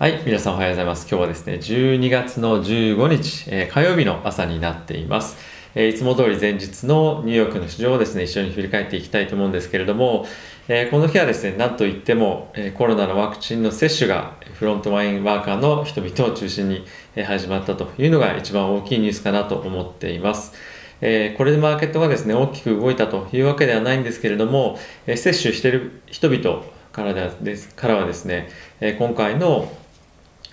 はい、皆さんおはようございます。今日はですね、12月の15日、えー、火曜日の朝になっています。えー、いつも通り前日のニューヨークの市場をですね、一緒に振り返っていきたいと思うんですけれども、えー、この日はですね、なんといっても、えコロナのワクチンの接種がフロントラインワーカーの人々を中心に、え始まったというのが一番大きいニュースかなと思っています。えー、これでマーケットがですね、大きく動いたというわけではないんですけれども、え、接種している人々からですからはですね、え、今回の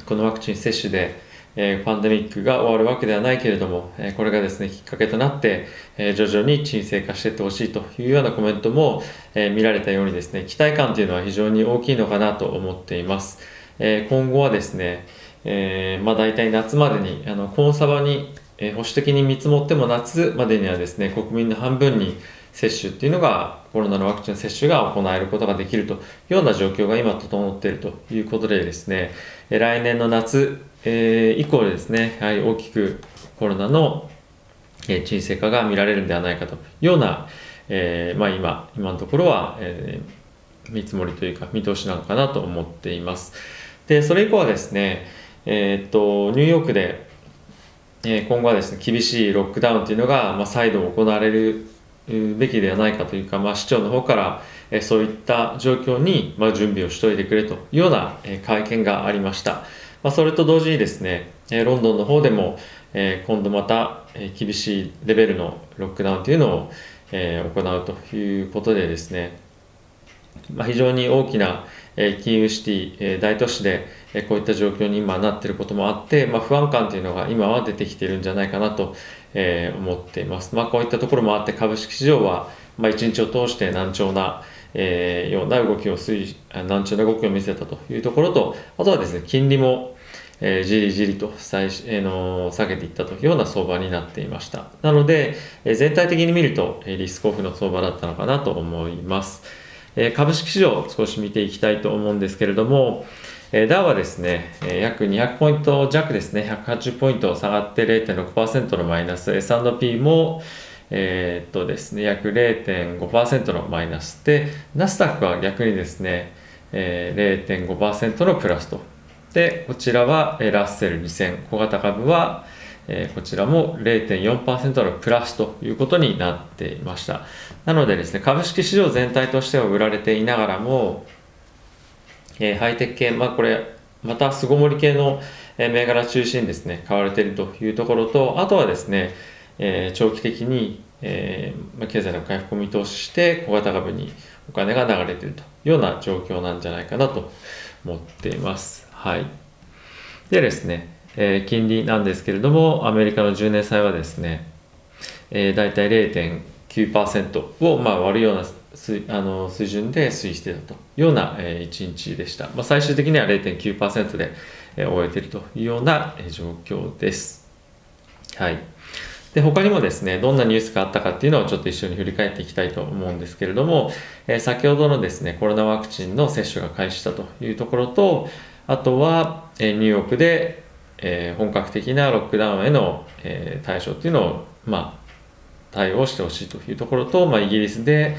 このワクチン接種で、えー、パンデミックが終わるわけではないけれども、えー、これがですね、きっかけとなって、えー、徐々に沈静化していってほしいというようなコメントも、え見られたようにですね、期待感というのは非常に大きいのかなと思っています。え今後はですね、えまあ大体夏までに、あの、コンサバに、え保守的に見積もっても夏までにはですね、国民の半分に接種っていうのが、コロナのワクチン接種が行えることができるというような状況が今整っているということでですね、来年の夏、えー、以降ですね、やはり大きくコロナの、え沈静化が見られるんではないかというような、えー、まあ今、今のところは、えー、見積もりというか見通しなのかなと思っています。で、それ以降はですね、えー、っと、ニューヨークで、え今後はですね、厳しいロックダウンというのが、まあ、再度行われるべきではないかというか、まあ、市長の方から、えそういった状況に、まあ、準備をしておいてくれというような、え会見がありました。まあ、それと同時にですね、えロンドンの方でも、え今度また、え厳しいレベルのロックダウンというのを、え行うということでですね、まあ、非常に大きな、え金融シティ、え大都市で、えこういった状況に今なっていることもあって、まあ、不安感というのが今は出てきているんじゃないかなと、え思っています。まあ、こういったところもあって株式市場は、まあ、一日を通して難聴な、え、ような動きを推難聴な動きを見せたというところとあとはですね金利もえ、じりじりと最、えー、の下げていったというような相場になっていました。なので、え、全体的に見ると、え、リスクオフの相場だったのかなと思います。え、株式市場を少し見ていきたいと思うんですけれども、えー、ダウはですね、えー、約200ポイント弱ですね、180ポイント下がって0.6%のマイナス、S&P も、えー、っとですね、約0.5%のマイナスで、ナスダックは逆にですね、えー、0.5%のプラスと。で、こちらは、えー、ラッセル2000小型株は、えー、こちらも0.4%のプラスということになっていました。なのでですね、株式市場全体としては売られていながらも、えー、ハイテク系、まあこれ、また巣ごもり系の銘柄中心ですね、買われているというところと、あとはですね、えー、長期的に、えーま、経済の回復を見通して小型株にお金が流れているというような状況なんじゃないかなと思っています。はい。でですね、えー、金利なんですけれども、アメリカの10年債はですね、えー、大体0.9%を、まあ、割るようなあの水準で推移していたというような、えー、1日でした。まあ、最終的には0.9%で、えー、終えているというような、えー、状況です。はい。で、他にもですね、どんなニュースがあったかっていうのをちょっと一緒に振り返っていきたいと思うんですけれども、えー、先ほどのですね、コロナワクチンの接種が開始したというところと、あとは、えー、ニューヨークで、えー、本格的なロックダウンへの、えー、対処っていうのを、まあ、対応してほしいというところと、まあ、イギリスで、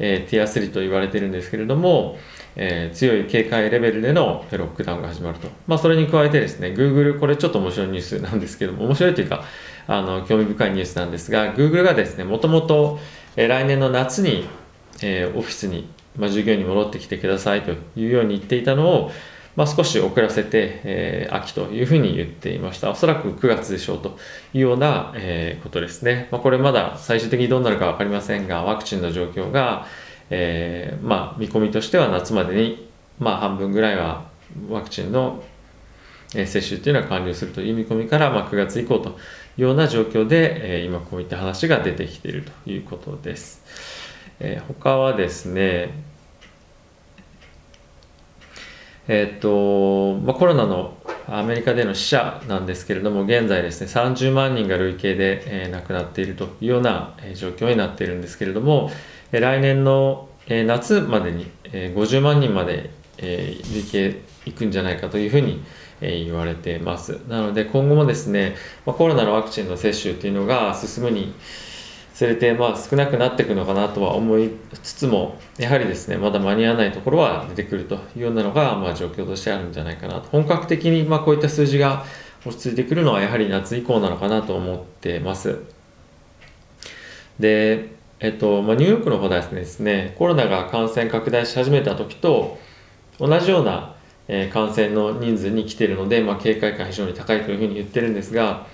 えー、ティア3と言われてるんですけれども、えー、強い警戒レベルでのロックダウンが始まると。まあ、それに加えてですね、Google、これちょっと面白いニュースなんですけども、面白いというか、あの、興味深いニュースなんですが、Google がですね、もともと、来年の夏に、えー、オフィスに、まあ、従業員に戻ってきてくださいというように言っていたのを、まあ、少し遅らせて、えー、秋というふうに言っていました。おそらく9月でしょうというような、えー、ことですね。まあ、これまだ最終的にどうなるか分かりませんが、ワクチンの状況が、えー、まあ、見込みとしては夏までに、まあ、半分ぐらいはワクチンの接種というのは完了するという見込みから、まあ、9月以降というような状況で、えー、今こういった話が出てきているということです。えー、他はですね、えっ、と、まあ、コロナのアメリカでの死者なんですけれども、現在ですね、30万人が累計で、えー、亡くなっているというような、えー、状況になっているんですけれどもえ、来年のえ夏までにえ50万人までえ累計いくんじゃないかというふうに言われています。なので今後もですね、まコロナのワクチンの接種っていうのが進むに連れて、まあ、少なくなっていくのかなとは思いつつもやはりですねまだ間に合わないところは出てくるというようなのが、まあ、状況としてあるんじゃないかなと。本格的に、まあ、こういった数字が落ち着いてくるのはやはり夏以降なのかなと思ってます。でえっとまあ、ニューヨークの方はですねコロナが感染拡大し始めた時と同じような、え、感染の人数に来ているので、まあ、警戒感非常に高いというふうに言ってるんですが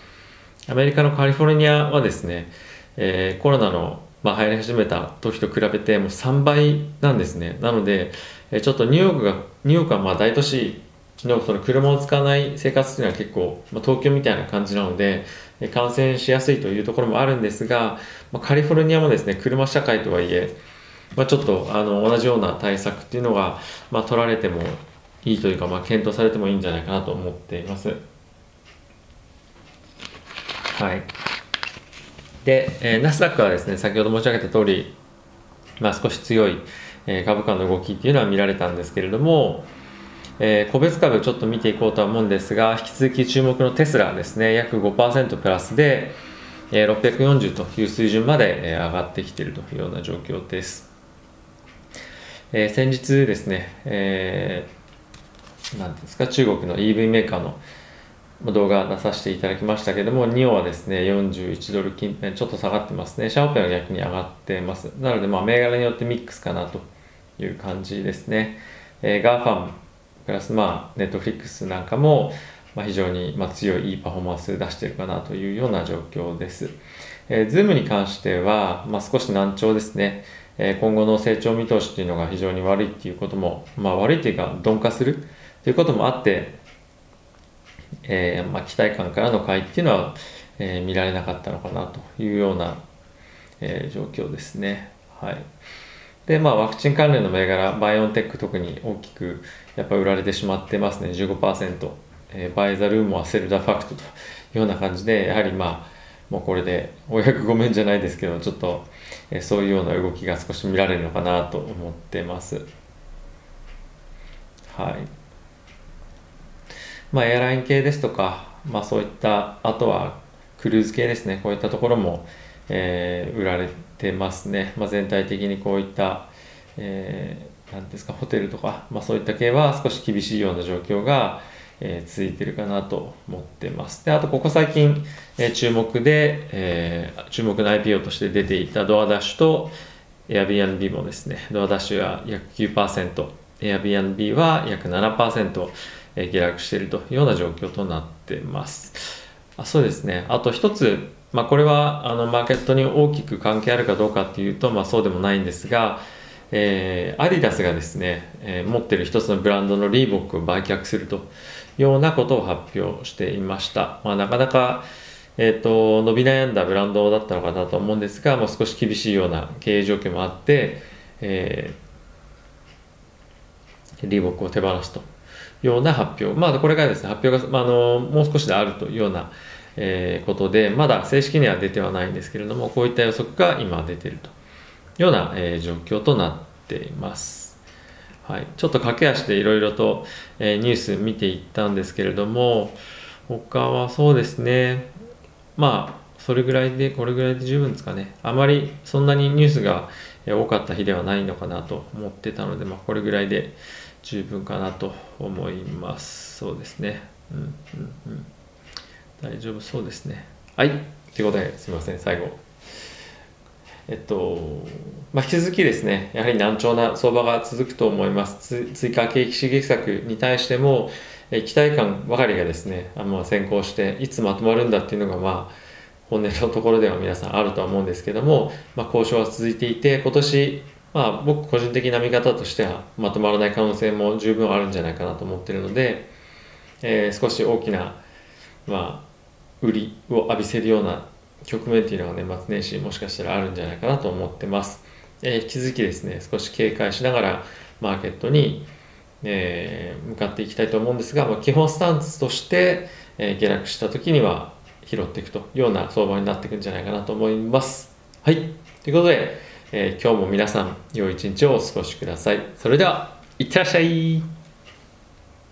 アメリカのカリフォルニアはですね、えー、コロナの、まあ、流行り始めた時と比べてもう3倍なんですねなので、え、ちょっとニューヨークがニューヨークはまあ大都市のその車を使わない生活っていうのは結構、まあ、東京みたいな感じなので感染しやすいというところもあるんですが、まあ、カリフォルニアもですね車社会とはいえ、まあ、ちょっとあの同じような対策っていうのが、まあ、取られてもいいというか、まあ、検討されてもいいんじゃないかなと思っています。はい。で、えー、ナスダックはですね、先ほど申し上げた通り、まあ、少し強い、えー、株価の動きっていうのは見られたんですけれども、えー、個別株ちょっと見ていこうとは思うんですが、引き続き注目のテスラですね、約5%プラスで、えー、640という水準まで、えー、上がってきているというような状況です。えー、先日ですね、えー、なんですか、中国の EV メーカーの動画出させていただきましたけども、 NIO はですね、41ドル近辺、ちょっと下がってますね。シャオペンは逆に上がってます。なので、まあ、銘柄によってミックスかなという感じですね。えー、 GAFAM、プラスまあ、ネットフリックスなんかも、まあ、非常にま強いいいパフォーマンス出してるかなというような状況です。えー、ズームに関しては、まあ、少し軟調ですね。えー、今後の成長見通しっていうのが非常に悪いっていうことも、まあ、悪いっていうか鈍化するということもあって、えー、まあ、期待感からの買いっていうのは、え見られなかったのかなというような、え状況ですね。はい。で、まあ、ワクチン関連の銘柄、バイオンテック特に大きくやっぱ売られてしまってますね、15%。えー、バイザルームはセルダファクトというような感じで、やはりまあ、もうこれでお役御免じゃないですけど、ちょっと、えー、そういうような動きが少し見られるのかなと思ってます。はい。まあ、エアライン系ですとか、まあ、そういった、あとはクルーズ系ですね、こういったところも、えー、売られてますね。まあ、全体的にこういった、えー、なんですか、ホテルとか、まあ、そういった系は少し厳しいような状況が、えー、続いてるかなと思ってます。で、あと、ここ最近、えー、注目で、えー、注目の IPO として出ていたドアダッシュと Airbnb もですね、ドアダッシュは約9%、Airbnb は約7%、え、下落しているというような状況となってます。あそうですね。あと一つ、まあ、これはあのマーケットに大きく関係あるかどうかっていうと、まあ、そうでもないんですが、えー、アディダスがですね、えー、持ってる一つのブランドのリーボックを売却するというようなことを発表していました。まあ、なかなか、えーと、伸び悩んだブランドだったのかなと思うんですが、もう少し厳しいような経営状況もあって、えー、リーボックを手放すとような発表。まあ、これがですね、発表が、まあ、あのもう少しであるというようなえー、ことで、まだ正式には出てはないんですけれども、こういった予測が今出ているというような、えー、状況となっています。はい、ちょっと駆け足でいろいろと、えー、ニュース見ていったんですけれども、他はそうですね、まあ、それぐらいで、これぐらいで十分ですかね。あまりそんなにニュースが多かった日ではないのかなと思ってたので、まあ、これぐらいで十分かなと思います。そうですね。うんうんうん大丈夫そうですね。はい。ということで、すみません、最後。えっと、まあ、引き続きですね、やはり難聴な相場が続くと思います。追加景気刺激策に対しても、え期待感ばかりがですね、あの先行して、いつまとまるんだっていうのが、まあ、本音のところでは皆さんあるとは思うんですけども、まあ、交渉は続いていて、今年、まあ、僕個人的な見方としてはまとまらない可能性も十分あるんじゃないかなと思ってるので、えー、少し大きな、まあ、売りを浴びせるような局面っていうのが年末年始もしかしたらあるんじゃないかなと思ってます。えー、引き続きですね、少し警戒しながらマーケットに、えー、向かっていきたいと思うんですが、まあ、基本スタンスとして、えー、下落した時には拾っていくというような相場になっていくんじゃないかなと思います。はい。ということで、え今日も皆さん良い一日をお過ごしください。それでは、いってらっしゃい